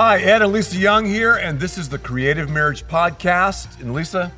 Hi, Ed and Lisa Young here, and this is the Creative Marriage Podcast. And Lisa,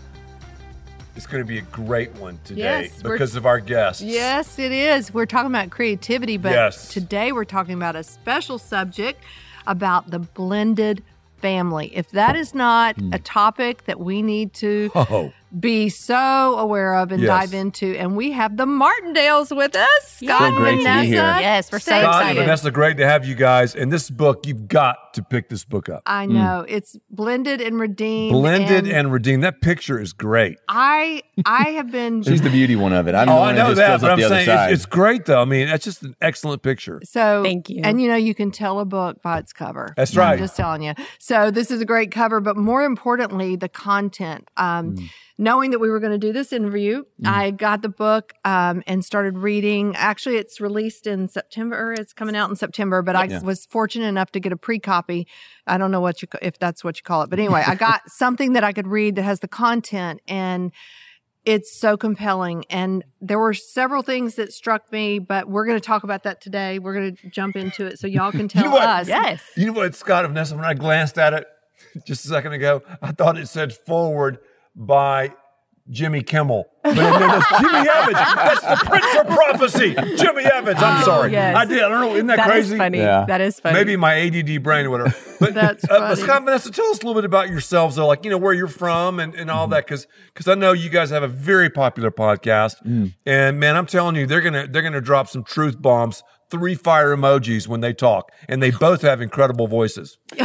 it's going to be a great one today Yes, because of our guests. Yes, it is. We're talking about creativity, but Yes. today we're talking about a special subject about the blended family. If that is not hmm. a topic that we need to Oh, be so aware of and Yes. dive into, and we have the Martindales with us, Scott So and great to be here. Yes, we're so Thank Scott and excited. Vanessa, great to have you guys. And this book, you've got to pick this book up. I know it's blended and redeemed. Blended and redeemed. That picture is great. I I have been She's the beauty one of it. I'm Oh, I know that, fills but I'm saying it's, it's great, though. I mean, that's just an excellent picture. So Thank you. And you know, you can tell a book by its cover. That's right. I'm just telling you. So this is a great cover, but more importantly, the content. Um, Mm. Knowing that we were going to do this interview, I got the book um, and started reading. Actually, it's released in September. It's coming out in September, but I Yeah. was fortunate enough to get a pre-copy. I don't know what you if that's what you call it, but anyway, I got something that I could read that has the content and it's so compelling. And there were several things that struck me, but we're going to talk about that today. We're going to jump into it so y'all can tell know what? us. Yes. You know what, Scott and Vanessa, when I glanced at it just a second ago, I thought it said forward by Jimmy Kimmel. But no, that's Jimmy Evans. That's the Prince of Prophecy. Jimmy Evans. I'm sorry. yes. I did. I don't know. Isn't that, crazy? That is funny. Yeah. That is funny. Maybe my ADD brain or whatever. But, That's uh, but funny. Scott and Vanessa, tell us a little bit about yourselves, though, like, you know, where you're from and, and all that. Cause, cause I know you guys have a very popular podcast. And man, I'm telling you, they're going to, they're going to drop some truth bombs, three fire emojis when they talk. And they both have incredible voices.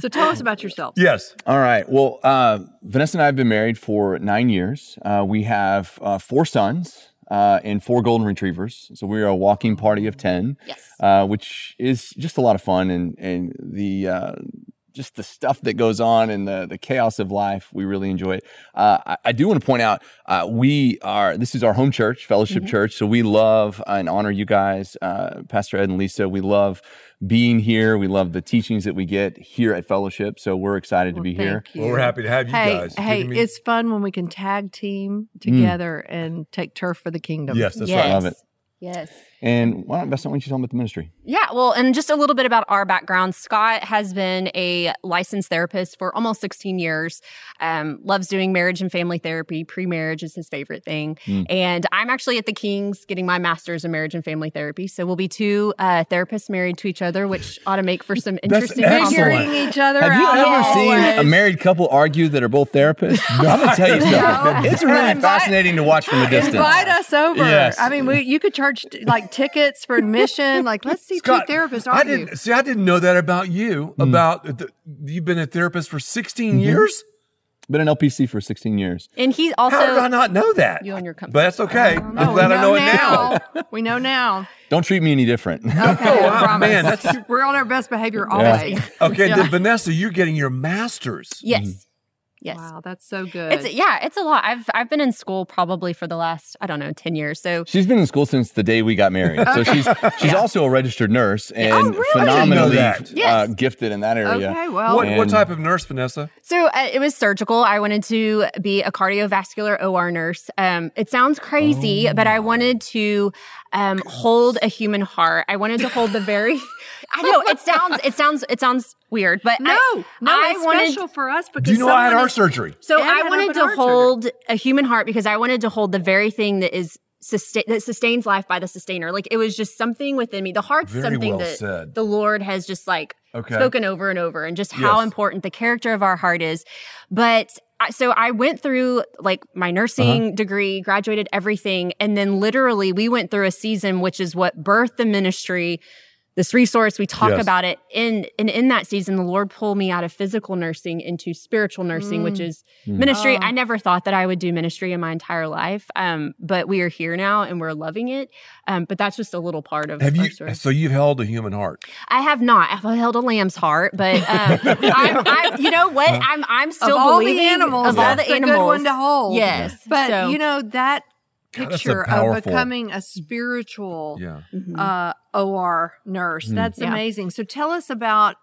So tell us about yourself. Yes. All right. Well, uh, Vanessa and I have been married for nine years. Uh, we have uh, four sons uh, and four golden retrievers. So we are a walking party of 10, Yes. uh, which is just a lot of fun. And, and the, uh, just the stuff that goes on and the, the chaos of life, we really enjoy it. Uh, I, I do want to point out, uh, we are, this is our home church, Fellowship Church. So we love and honor you guys, uh, Pastor Ed and Lisa. We love being here. We love the teachings that we get here at Fellowship. So we're excited to be here. You. Well, we're happy to have you Hey, guys. hey, me- it's fun when we can tag team together and take turf for the kingdom. yes, that's yes. right. Love it. Yes. And why don't, Best, why don't you tell them about the ministry? Yeah, well, and just a little bit about our background. Scott has been a licensed therapist for almost 16 years. Um, loves doing marriage and family therapy. Pre-marriage is his favorite thing. Mm. And I'm actually at the Kings getting my master's in marriage and family therapy. So we'll be two uh, therapists married to each other, which ought to make for some interesting excellent. Figuring each other Have you out. ever seen always. a married couple argue that are both therapists? I'm going to tell you something. No. It's really Invite- fascinating to watch from a distance. Invite us over. Yes. I mean, we, you could charge like tickets for admission. Like, let's see Scott, two therapists I argue. didn't see. I didn't know that about you. Hmm. About the, you've been a therapist for 16 Mm-hmm. years. Been an LPC for 16 years. And he also. How did I also, not know that? You own your company. But that's okay. No, I'm glad I know it now. we know now. Don't treat me any different. Okay, I wow, promise. man, that's- We're on our best behavior always. Okay, Yeah. then Vanessa, you're getting your master's. yes. Yes. Wow, that's so good. It's yeah, it's a lot. I've I've been in school probably for the last I don't know ten years. So She's been in school since the day we got married. So she's she's also a registered nurse and Oh, really? phenomenally I didn't know that. uh, Yes. gifted in that area. okay, well, What, what type of nurse, Vanessa? So uh, it was surgical. I wanted to be a cardiovascular OR nurse. Um, it sounds crazy, but I wanted to um, hold a human heart. I wanted to hold the very. I know it sounds it sounds it sounds weird, but no, I, no, I it's wanted. special for us because Do you know I had someone heart surgery? So Ed I had wanted to heart surgery. hold a human heart because I wanted to hold the very thing that is sustain that sustains life by the sustainer. Like it was just something within me. The heart's Very something well that said. the Lord has just like Okay. spoken over and over, and just how Yes. important the character of our heart is. But so I went through like my nursing Uh-huh. degree, graduated everything, and then literally we went through a season which is what birthed the ministry. This resource, we talk Yes. about it in and in that season, the Lord pulled me out of physical nursing into spiritual nursing, which is ministry. Oh. I never thought that I would do ministry in my entire life, um, but we are here now and we're loving it. Um, but that's just a little part of Have you? story. So you've held a human heart. I have not. I've held a lamb's heart, but um, I'm, I'm, you know what? I'm I'm Of still all the animals, of all that's the a animals. good one to hold. Yes, But So- you know that God, that's picture of becoming a spiritual Yeah. Mhm. uh, OR nurse. That's Yeah. amazing. So tell us about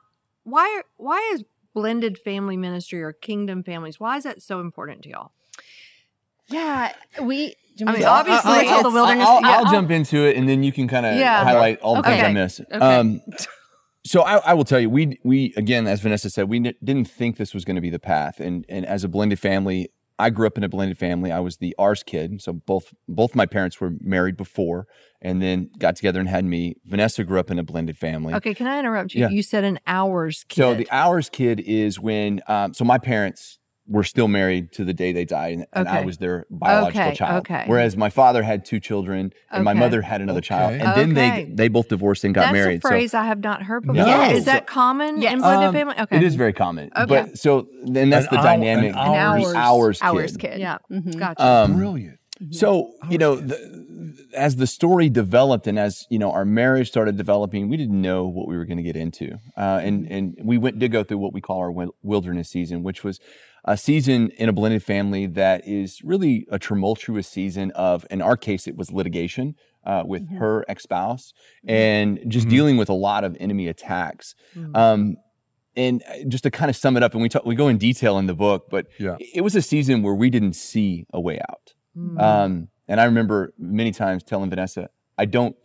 why why is blended family ministry or kingdom families? Why is that so important to y'all? yeah, we. I mean, So I'll- obviously, I'll, I'll- all the wilderness. I'll, Yeah, I'll I'll- jump into it, and then you can kind of Yeah. highlight all the things I miss. Okay. Um, So I, I will tell you, we we again, as Vanessa said, we n- didn't think this was going to be the path, and and as a blended family, I grew up in a blended family. I was the ours kid, so both both my parents were married before, and then got together and had me. Vanessa grew up in a blended family. Okay, can I interrupt you? Yeah. You said an hours kid. So the ours kid is when. Um, so my parents were still married to the day they died, and, and I was their biological Okay, child. okay. Whereas my father had two children, and my mother had another child, and then Okay. they they both divorced and got That's married. a So- phrase I have not heard before. No. Is that common Yes. in blended Um, family? Okay. It is very common. Okay. But so then that's An the hour- dynamic. an hours- An hours kid. Ours kid. Yeah, Mhm. gotcha. Um, Brilliant. So you know, the, as the story developed, and as you know, our marriage started developing, we didn't know what we were going to get into, uh, and and we went did go through what we call our wilderness season, which was a season in a blended family that is really a tumultuous season of, in our case, it was litigation uh, with her ex spouse, and just Mhm. dealing with a lot of enemy attacks. Mm. Um, and uh, just to kind of sum it up, and we talk, we go in detail in the book, but Yeah. it was a season where we didn't see a way out. Mm. Um, and I remember many times telling Vanessa, I don't,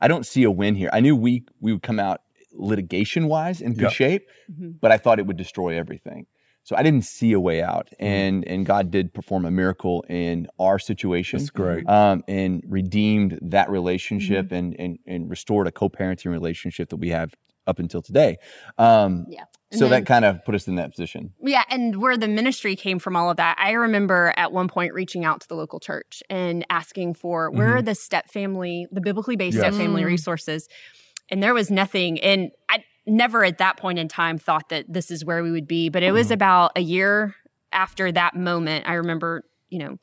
I don't see a win here. I knew we we would come out litigation wise in good Yeah. shape, Mhm. but I thought it would destroy everything. So I didn't see a way out, Mm-hmm. and and God did perform a miracle in our situation, That's great. um, and redeemed that relationship Mm-hmm. and and and restored a co-parenting relationship that we have up until today. Um, Yeah. And so then- that kind of put us in that position. Yeah, and where the ministry came from all of that, I remember at one point reaching out to the local church and asking for where are the step family, the biblically based Yes. step family Mm. resources. And there was nothing. And I never at that point in time thought that this is where we would be. But it was about a year after that moment. I remember, you know,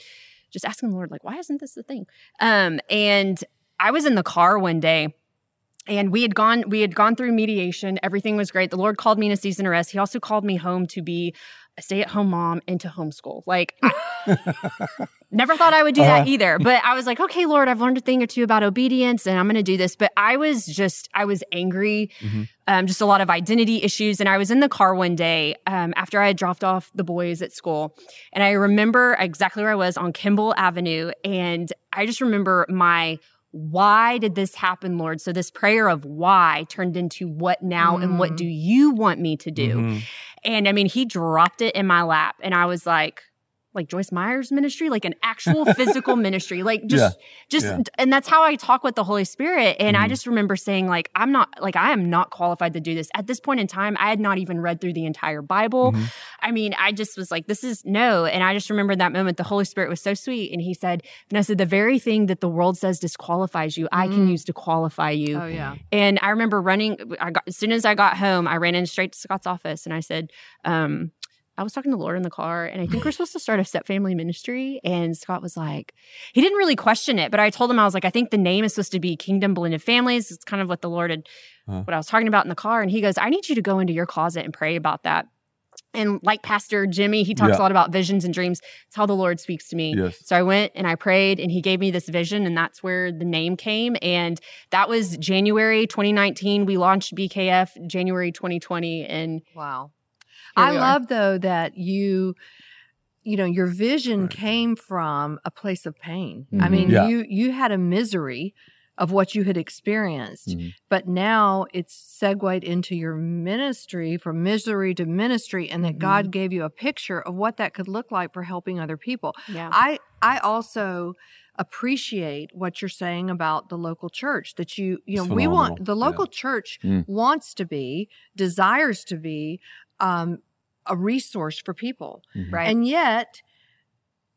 just asking the Lord, like, why isn't this the thing? Um, and I was in the car one day and we had gone we had gone through mediation. Everything was great. The lord called me in a season of rest. He also called me home to be a stay-at-home mom and to homeschool. Like never thought i would do that Uh-huh. either but i was like okay lord i've learned a thing or two about obedience and i'm going to do this. But i was just i was angry Mhm. um, just a lot of identity issues and i was in the car one day um, after i had dropped off the boys at school and i remember exactly where i was on kimball avenue and i just remember my why did this happen, Lord? So this prayer of why turned into what now and what Mm. do you want me to do? Mhm. And I mean, he dropped it in my lap and I was like, like Joyce Meyer's ministry, like an actual physical ministry, like just, just, Yeah. and that's how I talk with the Holy Spirit. And I Mhm. just remember saying, like, I'm not, like, I am not qualified to do this. At this point in time, I had not even read through the entire Bible. Mhm. I mean, I just was like, this is no. And I just remember that moment, the Holy Spirit was so sweet. And he said, Vanessa, the very thing that the world says disqualifies you, I can Mm. use to qualify you. oh yeah. And I remember running, I got, as soon as I got home, I ran in straight to Scott's office and I said, um, I was talking to the Lord in the car, and I think we're supposed to start a step family ministry. And Scott was like, he didn't really question it, but I told him, I was like, I think the name is supposed to be Kingdom Blended Families. It's kind of what the Lord had, Huh. what I was talking about in the car. And he goes, I need you to go into your closet and pray about that. And like Pastor Jimmy, he talks Yeah. a lot about visions and dreams. It's how the Lord speaks to me. Yes. So I went and I prayed, and he gave me this vision, and that's where the name came. And that was January 2019. We launched BKF January 2020, and Wow. Here I are. love though that you you know your vision Right. came from a place of pain. I Mhm. mean, Yeah. you you had a misery of what you had experienced, Mhm. but now it's segued into your ministry from misery to ministry and that Mhm. God gave you a picture of what that could look like for helping other people. yeah, I I also appreciate what you're saying about the local church that you you know we want phenomenal. the Yeah. local church Mm. wants to be desires to be um, a resource for people Mhm. right. and yet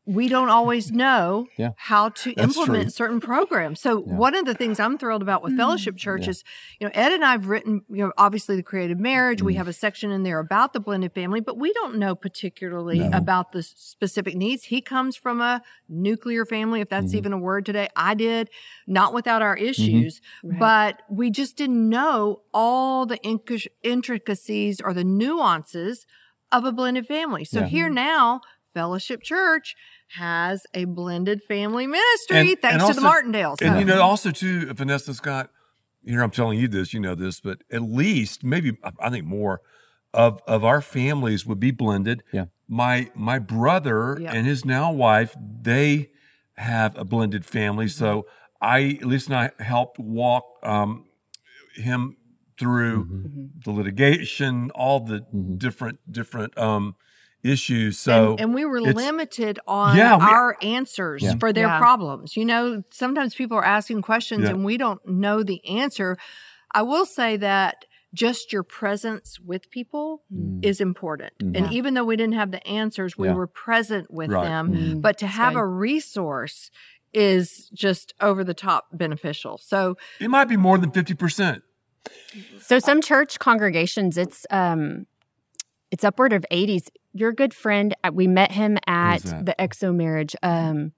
we don't always know Yeah. how to That's implement true. certain programs. So Yeah. one of the things I'm thrilled about with Mm. Fellowship Church Yeah. is, you know, Ed and I've written, you know, obviously the creative marriage. We Mm. have a section in there about the blended family, but we don't know particularly No. about the specific needs. He comes from a nuclear family, if that's Mhm. even a word today. I did, not without our issues, Right. but we just didn't know all the intricacies or the nuances of a blended family. So Yeah. here now, Fellowship Church has a blended family ministry And- thanks and to the Martindales. And So- you know, also too, Vanessa Scott, here I'm telling you this, you know this, but at least maybe I think more of of our families would be blended. Yeah. My my brother Yeah. and his now wife, they have a blended family. So I, at least, and I helped walk um, him through Mm-hmm. the litigation, all the different different um, issues. So and, and we were limited on Yeah, we- our answers Yeah. for their Yeah. problems. You know, sometimes people are asking questions Yeah. and we don't know the answer. I will say that just your presence with people Mm. is important. Mhm. And even though we didn't have the answers, we Yeah. were present with Right. them. Mhm. But to have good. a resource is just over the top beneficial. So it might be more than fifty percent. So some church congregations, it's um, it's upward of eighties. Your good friend, uh, we met him at the XO marriage. Um,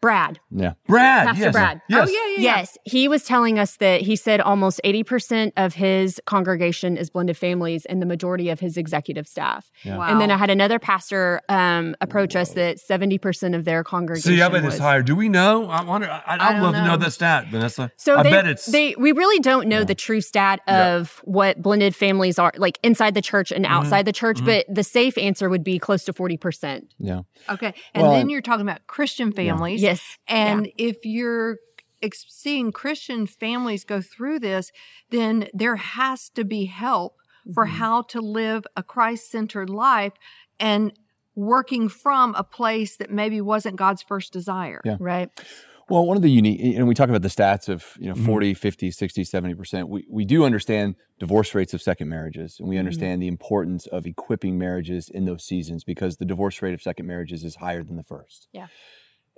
Brad. Yeah. Brad, Pastor yes, Brad. yes. Oh yeah, yeah. Yes, he was telling us that he said almost 80% of his congregation is blended families and the majority of his executive staff. Yeah. Wow. And then I had another pastor um, approach us that 70% of their congregation See, I bet was, it's higher. Do we know? I wonder. I, I'd don't love to know know. that stat, Vanessa. So I they, bet it's they we really don't know the true stat Yeah. of what blended families are like inside the church Mm-hmm. and outside the church, but the safe answer would be close to 40%. Yeah. Okay. And Well, then you're talking about Christian families. Yes. And if you're ex- seeing Christian families go through this, then there has to be help for Mm-hmm. how to live a Christ centered life and working from a place that maybe wasn't God's first desire. Yeah. Right. Well, one of the unique, and we talk about the stats of, you know, Mm-hmm. 40, 50, 60, 70%. We, we do understand divorce rates of second marriages Mm-hmm. and we understand the importance of equipping marriages in those seasons because the divorce rate of second marriages is higher than the first. Yeah.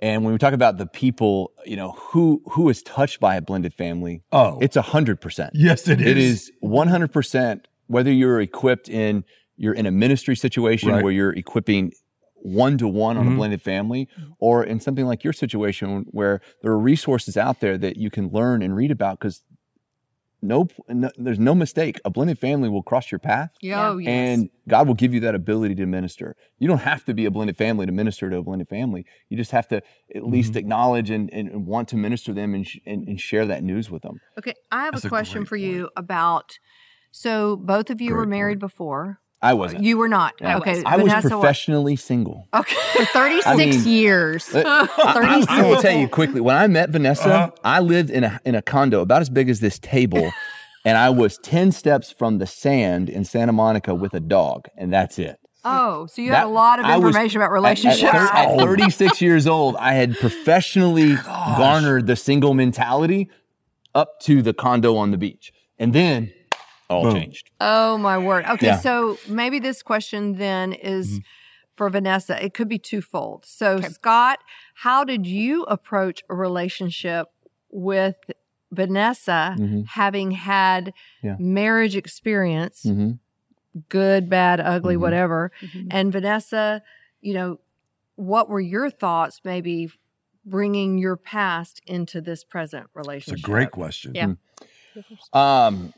And when we talk about the people, you know, who, who is touched by a blended family, oh, it's a hundred percent. yes, it is. It is 100% whether you're equipped in you're in a ministry situation Right. where you're equipping one to one on a Mhm. blended family or in something like your situation where there are resources out there that you can learn and read about cuz no, no there's no mistake a blended family will cross your path Oh, yes. and God will give you that ability to minister. You don't have to be a blended family to minister to a blended family. You just have to at Mm-hmm. least acknowledge and, and, and want to minister them and, sh- and, and share that news with them. okay. I have That's a a question great for you about so both of you were married point. before. I wasn't. You were not. Yeah. Okay. I was Vanessa was. professionally single. Okay. For 36 I mean- years. I, I- I will tell you quickly. When I met Vanessa, Uh-huh. I lived in a in a condo about as big as this table, and I was ten steps from the sand in Santa Monica with a dog, and that's it. Oh, so you had a lot of I was- information about relationships. At, at 36 years old, I had professionally garnered the single mentality up to the condo on the beach, and then all Boom. changed. Oh my word. Okay, Yeah. so maybe this question then is Mm-hmm. for Vanessa. It could be twofold. So Okay. Scott, how did you approach a relationship with Vanessa Mhm. having had Yeah. marriage experience, hmm good, bad, ugly, Mhm. whatever? Mhm. And Vanessa, you know, what were your thoughts maybe bringing your past into this present relationship? It's a great question. Yeah. Um,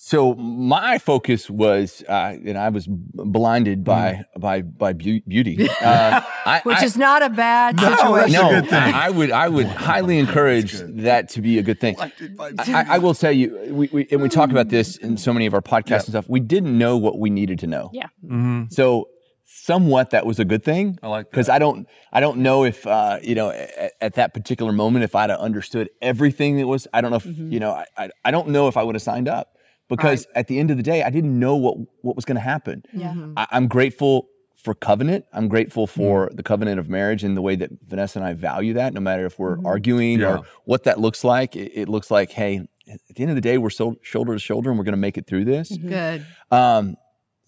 so my focus was, uh, and I was blinded by by by beauty, uh, I, Which I- is not a bad No, situation. that's a no, good thing. I would I would highly encourage that to be a good thing. I, I- I will tell you, we, we and we talk about this in so many of our podcasts and stuff. We didn't know what we needed to know. Yeah. hmm So somewhat that was a good thing I like because. I don't I don't know if uh, you know at, at that particular moment if I'd have understood everything that was I don't know if Mm-hmm. you know I, I I don't know if I would have signed up because at the end of the day I didn't know what what was going to happen. Yeah. Mm-hmm. I, I'm grateful for covenant. I'm grateful mm-hmm. for the covenant of marriage and the way that Vanessa and I value that. No matter if we're mm-hmm. arguing Yeah. or what that looks like, it, it looks like hey. At the end of the day, we're so, shoulder to shoulder, and we're going to make it through this. Good. Um,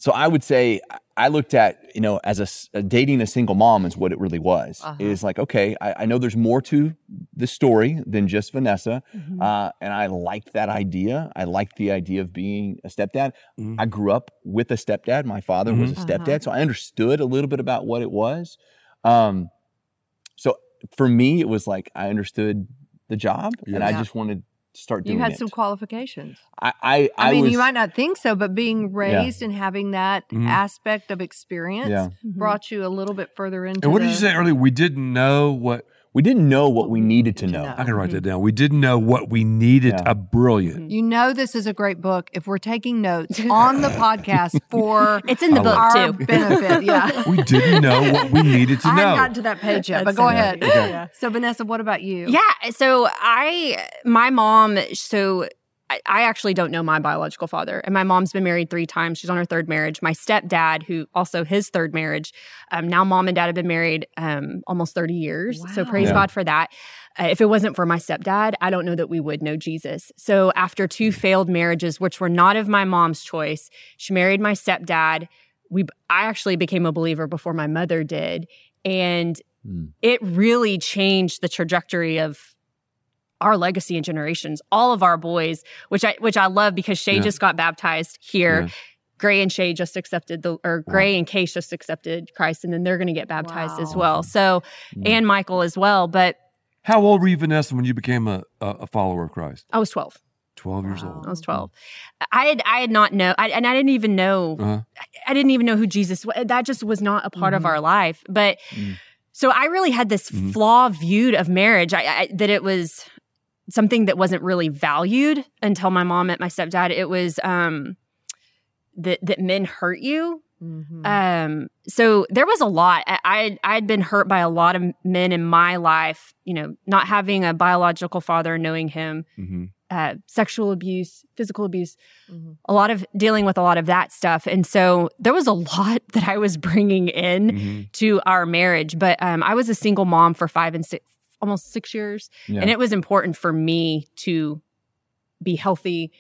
so I would say I looked at you know as a dating a single mom is what it really was. Uh-huh. Is like okay, I, I know there's more to the story than just Vanessa, Mm-hmm. uh, and I liked that idea. I liked the idea of being a stepdad. Mhm. I grew up with a stepdad. My father was a Mhm. stepdad, so I understood a little bit about what it was. Um, so for me, it was like I understood the job, and I Yeah. just wanted to start doing You had it. some qualifications. I, I, I, mean, was, you might not think so, but being raised and having that Mhm. aspect of experience Yeah. brought you a little bit further into. And what did you say earlier? We didn't know what. We didn't know what we needed to To know. know. I can write that mm-hmm. down. We didn't know what we needed. Yeah. A brilliant. You know, this is a great book. If we're taking notes on the podcast for It's in the book our too. benefit, yeah. We didn't know what we needed to I know. haven't gotten to that page yet, but go okay. ahead. Yeah. So, Vanessa, what about you? Yeah. So I, my mom, so I, I actually don't know my biological father. And my mom's been married three times. She's on her third marriage. My stepdad, who also his third marriage, um, now mom and dad have been married um, almost 30 years. So praise Yeah. God for that. Uh, if it wasn't for my stepdad, I don't know that we would know Jesus. So after two failed marriages, which were not of my mom's choice, she married my stepdad. We, I actually became a believer before my mother did, and Hmm. it really changed the trajectory of our legacy and generations. All of our boys, which I which I love because Shay Yeah. just got baptized here. Yeah. Gray and Shay just accepted the, or Gray and Case just accepted Christ, and then they're going to get baptized as well. So, and Michael as well. But How old were you, Vanessa, when you became a, a, follower of Christ? I was 12. 12 years Wow. old. I was 12. I had I had not know, I, and I didn't even know. Uh-huh. I didn't even know who Jesus was. That just was not a part of Mhm. our life. But Mm. so I really had this Mhm. flaw viewed of marriage. I, I, that it was something that wasn't really valued until my mom met my stepdad. It was um that that men hurt you Mhm. um, so there was a lot. I I I had been hurt by a lot of men in my life. You know, not having a biological father, knowing him, hmm uh, sexual abuse, physical abuse, Mhm. a lot of dealing with a lot of that stuff. And so there was a lot that I was bringing in hmm to our marriage. But um, I was a single mom for five and six, almost six years, Yeah. and it was important for me to be healthy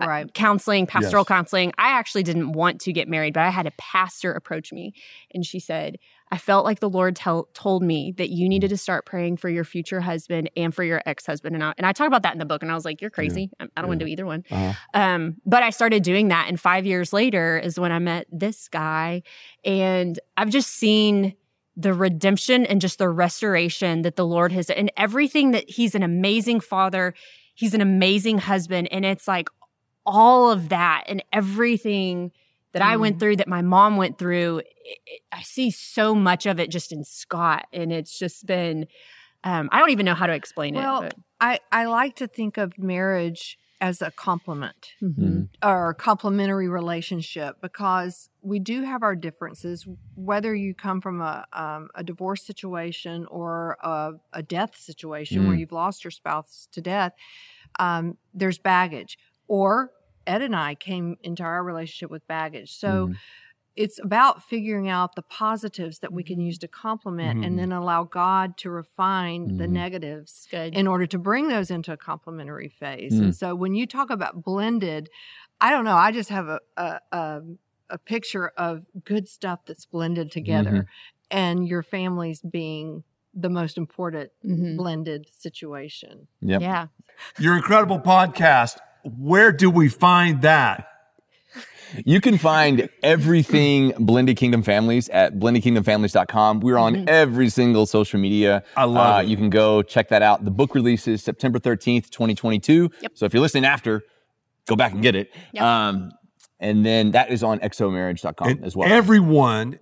uh, right. counseling, pastoral Yes. counseling. I actually didn't want to get married, but I had a pastor approach me and she said, I felt like the Lord tell, told me that you needed to start praying for your future husband and for your ex husband. And I, and I talk about that in the book. And I was like, You're crazy. I, I don't want to do either one. Uh-huh. Um, but I started doing that. And five years later is when I met this guy. And I've just seen the redemption and just the restoration that the Lord has, and everything that He's an amazing father. He's an amazing husband. And it's like all of that and everything that I went Mm. through, that my mom went through, it, it- I see so much of it just in Scott. And it's just been, um, I don't even know how to explain Well, it. I, I like to think of marriage as a complement but- Mhm. or a complementary relationship because we do have our differences, whether you come from a, um, a divorce situation or a, a death situation where Mm. you've lost your spouse to death. Um, there's baggage. Or Ed and I came into our relationship with baggage. So Mhm. It's about figuring out the positives that we can use to complement Mhm. and then allow God to refine the Mhm. negatives Good. in order to bring those into a complementary phase. Mm. And so when you talk about blended, I don't know, I just have a a, a, a picture of good stuff that's blended together Mm-hmm. and your families being the most important Mhm. blended situation. Yep. Yeah. Your incredible podcast. Where do we find that? You can find everything Blended Kingdom Families at blendedkingdomfamilies.com. We're on mm-hmm. every single social media. I love uh, it. You can go check that out. The book releases September 13th, 2022. Yep. So if you're listening after, go back and get it. Yep. Um, and then that is on xomarriage.com and as well. Everyone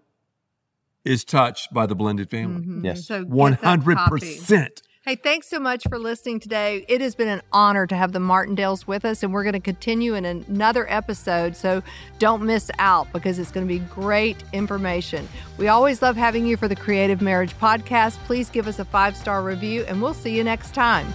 is touched by the blended family. Mm-hmm. Yes. So 100%. Hey, thanks so much for listening today. It has been an honor to have the Martindales with us, and we're going to continue in another episode. So don't miss out because it's going to be great information. We always love having you for the Creative Marriage Podcast. Please give us a five star review, and we'll see you next time.